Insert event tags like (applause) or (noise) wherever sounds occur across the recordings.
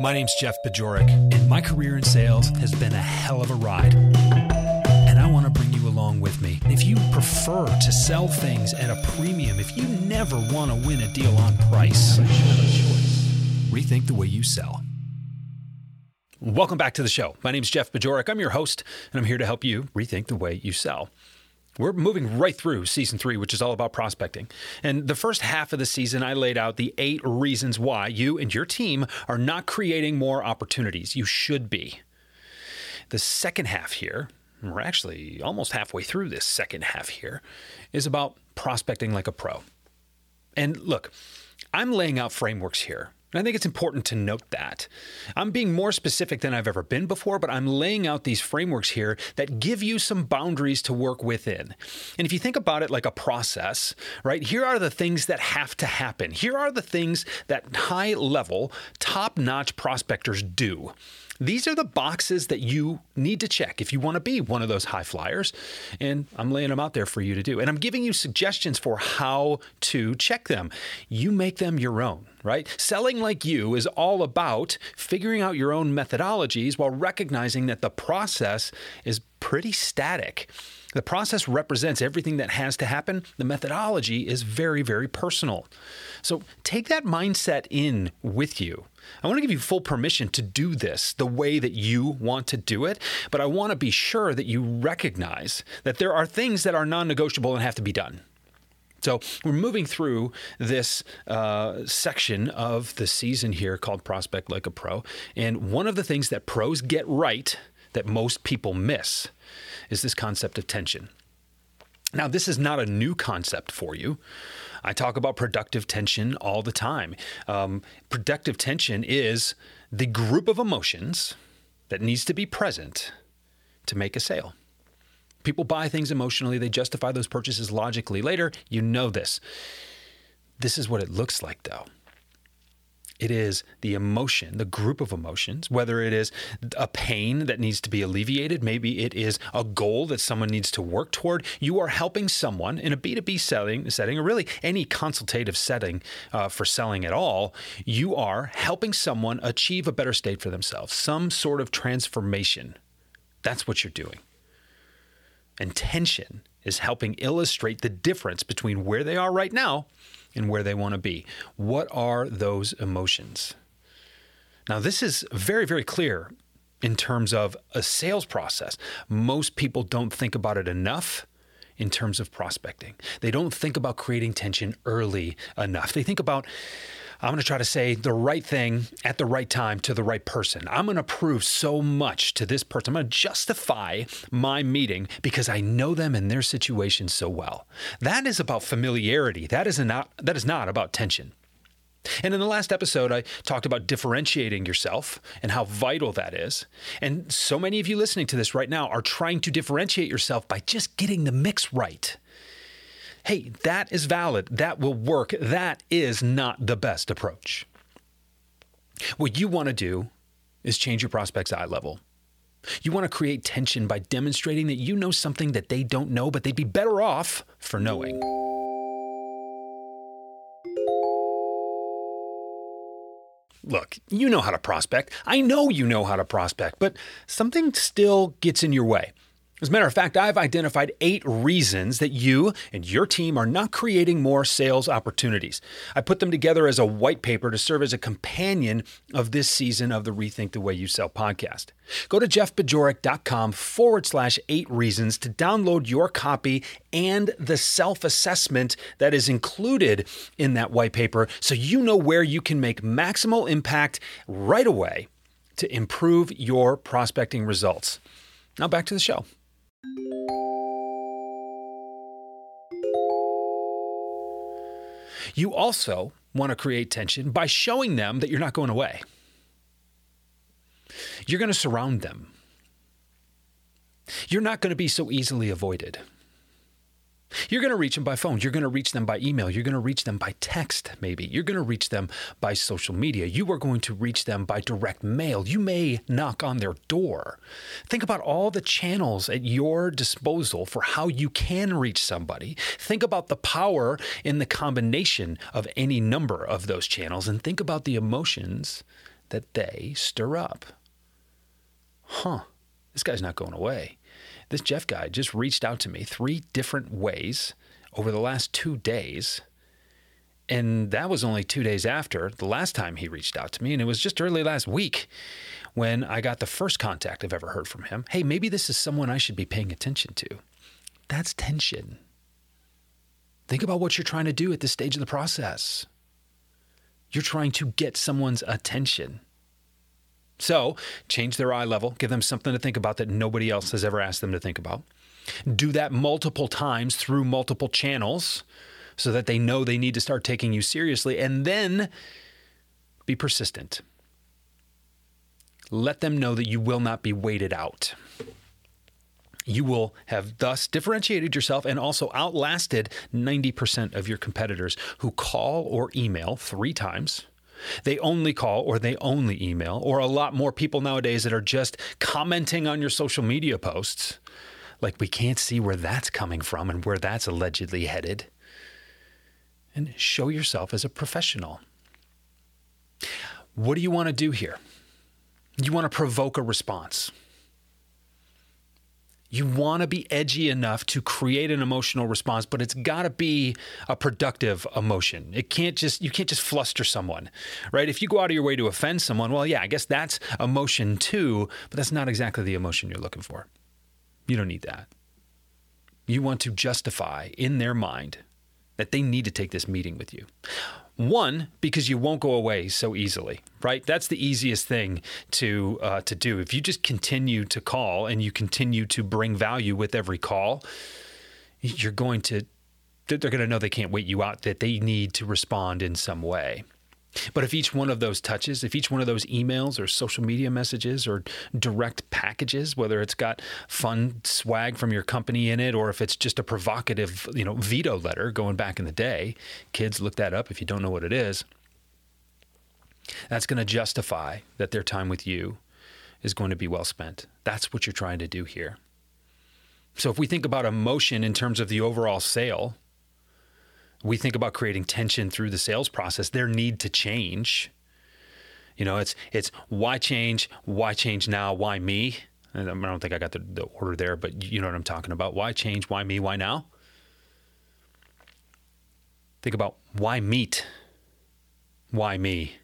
My name's Jeff Bajorek, and my career in sales has been a hell of a ride. And I want to bring you along with me. If you prefer to sell things at a premium, if you never want to win a deal on price, rethink the way you sell. Welcome back to the show. My name's Jeff Bajorek. I'm your host, and I'm here to help you rethink the way you sell. We're moving right through season three, which is all about prospecting. And the first half of the season, I laid out the eight reasons why you and your team are not creating more opportunities. You should be. The second half here, we're actually almost halfway through this second half here, is about prospecting like a pro. And look, I'm laying out frameworks here and I think it's important to note that. I'm being more specific than I've ever been before, but I'm laying out these frameworks here that give you some boundaries to work within. And if you think about it like a process, right, here are the things that have to happen. Here are the things that high level, top notch prospectors do. These are the boxes that you need to check if you want to be one of those high flyers. And I'm laying them out there for you to do. And I'm giving you suggestions for how to check them. You make them your own, right? Selling like you is all about figuring out your own methodologies while recognizing that the process is pretty static. The process represents everything that has to happen. The methodology is very, very personal. So take that mindset in with you. I want to give you full permission to do this the way that you want to do it, but I want to be sure that you recognize that there are things that are non negotiable and have to be done. So we're moving through this uh, section of the season here called Prospect Like a Pro. And one of the things that pros get right that most people miss is this concept of tension. Now, this is not a new concept for you. I talk about productive tension all the time. Um, productive tension is the group of emotions that needs to be present to make a sale. People buy things emotionally, they justify those purchases logically later. You know this. This is what it looks like, though. It is the emotion, the group of emotions, whether it is a pain that needs to be alleviated, maybe it is a goal that someone needs to work toward. You are helping someone in a B2B setting, setting or really any consultative setting uh, for selling at all. You are helping someone achieve a better state for themselves, some sort of transformation. That's what you're doing. And tension is helping illustrate the difference between where they are right now and where they want to be. What are those emotions? Now, this is very, very clear in terms of a sales process. Most people don't think about it enough in terms of prospecting. They don't think about creating tension early enough. They think about I'm going to try to say the right thing at the right time to the right person. I'm going to prove so much to this person. I'm going to justify my meeting because I know them and their situation so well. That is about familiarity. That is not that is not about tension. And in the last episode, I talked about differentiating yourself and how vital that is. And so many of you listening to this right now are trying to differentiate yourself by just getting the mix right hey, that is valid, that will work, that is not the best approach. What you want to do is change your prospect's eye level. You want to create tension by demonstrating that you know something that they don't know, but they'd be better off for knowing. Look, you know how to prospect. I know you know how to prospect, but something still gets in your way. As a matter of fact, I've identified eight reasons that you and your team are not creating more sales opportunities. I put them together as a white paper to serve as a companion of this season of the Rethink the Way You Sell podcast. Go to jeffbajorek.com forward slash eight reasons to download your copy and the self assessment that is included in that white paper so you know where you can make maximal impact right away to improve your prospecting results. Now back to the show. You also want to create tension by showing them that you're not going away. You're going to surround them. You're not going to be so easily avoided. You're going to reach them by phone. You're going to reach them by email. You're going to reach them by text, maybe. You're going to reach them by social media. You are going to reach them by direct mail. You may knock on their door. Think about all the channels at your disposal for how you can reach somebody. Think about the power in the combination of any number of those channels and think about the emotions that they stir up. Huh, this guy's not going away. This Jeff guy just reached out to me three different ways over the last two days. And that was only two days after the last time he reached out to me. And it was just early last week when I got the first contact I've ever heard from him. Hey, maybe this is someone I should be paying attention to. That's tension. Think about what you're trying to do at this stage of the process. You're trying to get someone's attention. So change their eye level, give them something to think about that nobody else has ever asked them to think about. Do that multiple times through multiple channels so that they know they need to start taking you seriously. And then be persistent. Let them know that you will not be waited out. You will have thus differentiated yourself and also outlasted 90% of your competitors who call or email three times they only call or they only email, or a lot more people nowadays that are just commenting on your social media posts. Like, we can't see where that's coming from and where that's allegedly headed. And show yourself as a professional. What do you want to do here? You want to provoke a response. You want to be edgy enough to create an emotional response, but it's got to be a productive emotion. It can't just you can't just fluster someone, right? If you go out of your way to offend someone, well, yeah, I guess that's emotion too, but that's not exactly the emotion you're looking for. You don't need that. You want to justify in their mind that they need to take this meeting with you. One, because you won't go away so easily, right? That's the easiest thing to uh, to do. If you just continue to call and you continue to bring value with every call, you're going to they're going to know they can't wait you out. That they need to respond in some way. But if each one of those touches, if each one of those emails or social media messages or direct packages, whether it's got fun swag from your company in it or if it's just a provocative, you know, veto letter going back in the day, kids look that up if you don't know what it is. That's going to justify that their time with you is going to be well spent. That's what you're trying to do here. So if we think about emotion in terms of the overall sale, we think about creating tension through the sales process, their need to change. You know, it's it's why change, why change now, why me? I don't think I got the, the order there, but you know what I'm talking about. Why change, why me, why now? Think about why meet, why me,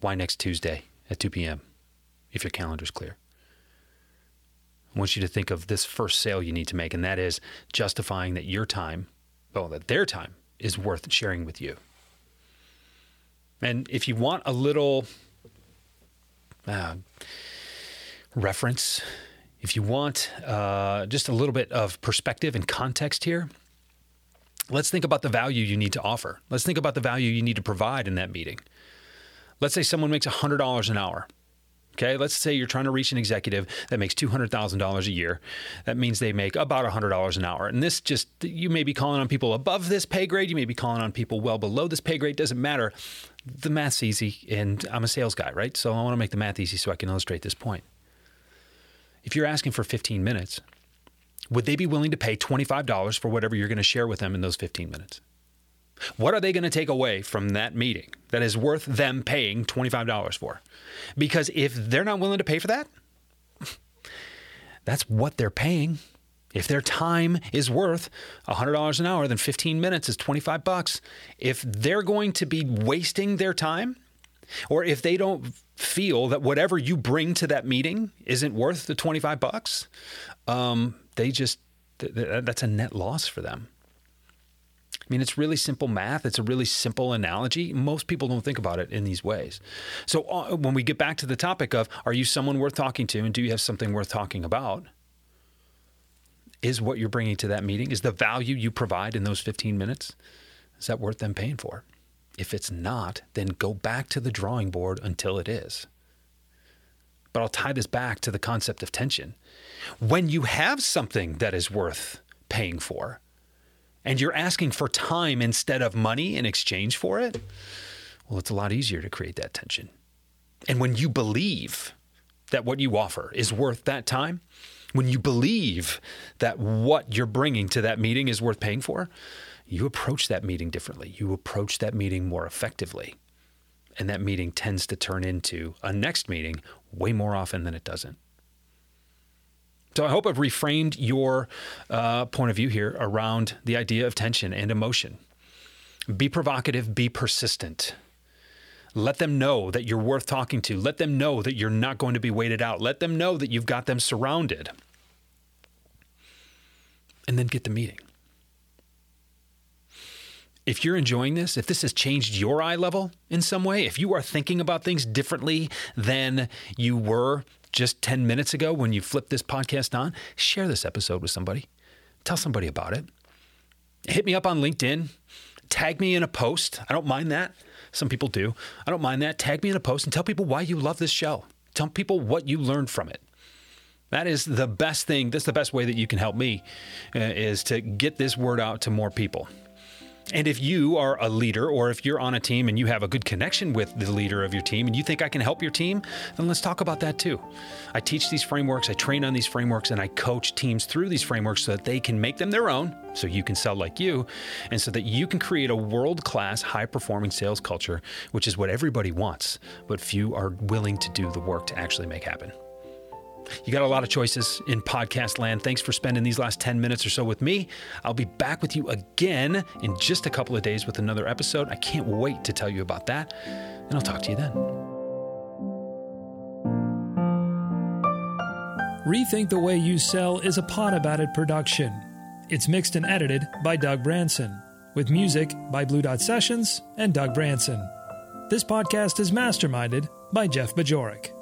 why next Tuesday at 2 p.m. if your calendar's clear. I want you to think of this first sale you need to make, and that is justifying that your time well, that their time is worth sharing with you. And if you want a little uh, reference, if you want uh, just a little bit of perspective and context here, let's think about the value you need to offer. Let's think about the value you need to provide in that meeting. Let's say someone makes $100 an hour. Okay, let's say you're trying to reach an executive that makes $200,000 a year. That means they make about $100 an hour. And this just, you may be calling on people above this pay grade, you may be calling on people well below this pay grade, doesn't matter. The math's easy, and I'm a sales guy, right? So I want to make the math easy so I can illustrate this point. If you're asking for 15 minutes, would they be willing to pay $25 for whatever you're going to share with them in those 15 minutes? What are they going to take away from that meeting that is worth them paying $25 for? Because if they're not willing to pay for that, (laughs) That's what they're paying. If their time is worth $100 an hour, then 15 minutes is 25 bucks. If they're going to be wasting their time, or if they don't feel that whatever you bring to that meeting isn't worth the 25 bucks, um, they just, th- th- that's a net loss for them. I mean, it's really simple math. It's a really simple analogy. Most people don't think about it in these ways. So, uh, when we get back to the topic of are you someone worth talking to and do you have something worth talking about? Is what you're bringing to that meeting, is the value you provide in those 15 minutes, is that worth them paying for? If it's not, then go back to the drawing board until it is. But I'll tie this back to the concept of tension. When you have something that is worth paying for, and you're asking for time instead of money in exchange for it, well, it's a lot easier to create that tension. And when you believe that what you offer is worth that time, when you believe that what you're bringing to that meeting is worth paying for, you approach that meeting differently. You approach that meeting more effectively. And that meeting tends to turn into a next meeting way more often than it doesn't. So I hope I've reframed your uh, point of view here around the idea of tension and emotion. Be provocative, be persistent. Let them know that you're worth talking to. Let them know that you're not going to be waited out. Let them know that you've got them surrounded. And then get the meeting. If you're enjoying this, if this has changed your eye level in some way, if you are thinking about things differently than you were just 10 minutes ago when you flipped this podcast on, share this episode with somebody. Tell somebody about it. Hit me up on LinkedIn. Tag me in a post. I don't mind that. Some people do. I don't mind that. Tag me in a post and tell people why you love this show. Tell people what you learned from it. That is the best thing. That's the best way that you can help me uh, is to get this word out to more people. And if you are a leader or if you're on a team and you have a good connection with the leader of your team and you think I can help your team, then let's talk about that too. I teach these frameworks, I train on these frameworks, and I coach teams through these frameworks so that they can make them their own, so you can sell like you, and so that you can create a world class, high performing sales culture, which is what everybody wants, but few are willing to do the work to actually make happen. You got a lot of choices in podcast land. Thanks for spending these last 10 minutes or so with me. I'll be back with you again in just a couple of days with another episode. I can't wait to tell you about that, and I'll talk to you then. Rethink the Way You Sell is a Pod About It production. It's mixed and edited by Doug Branson, with music by Blue Dot Sessions and Doug Branson. This podcast is masterminded by Jeff Bajorek.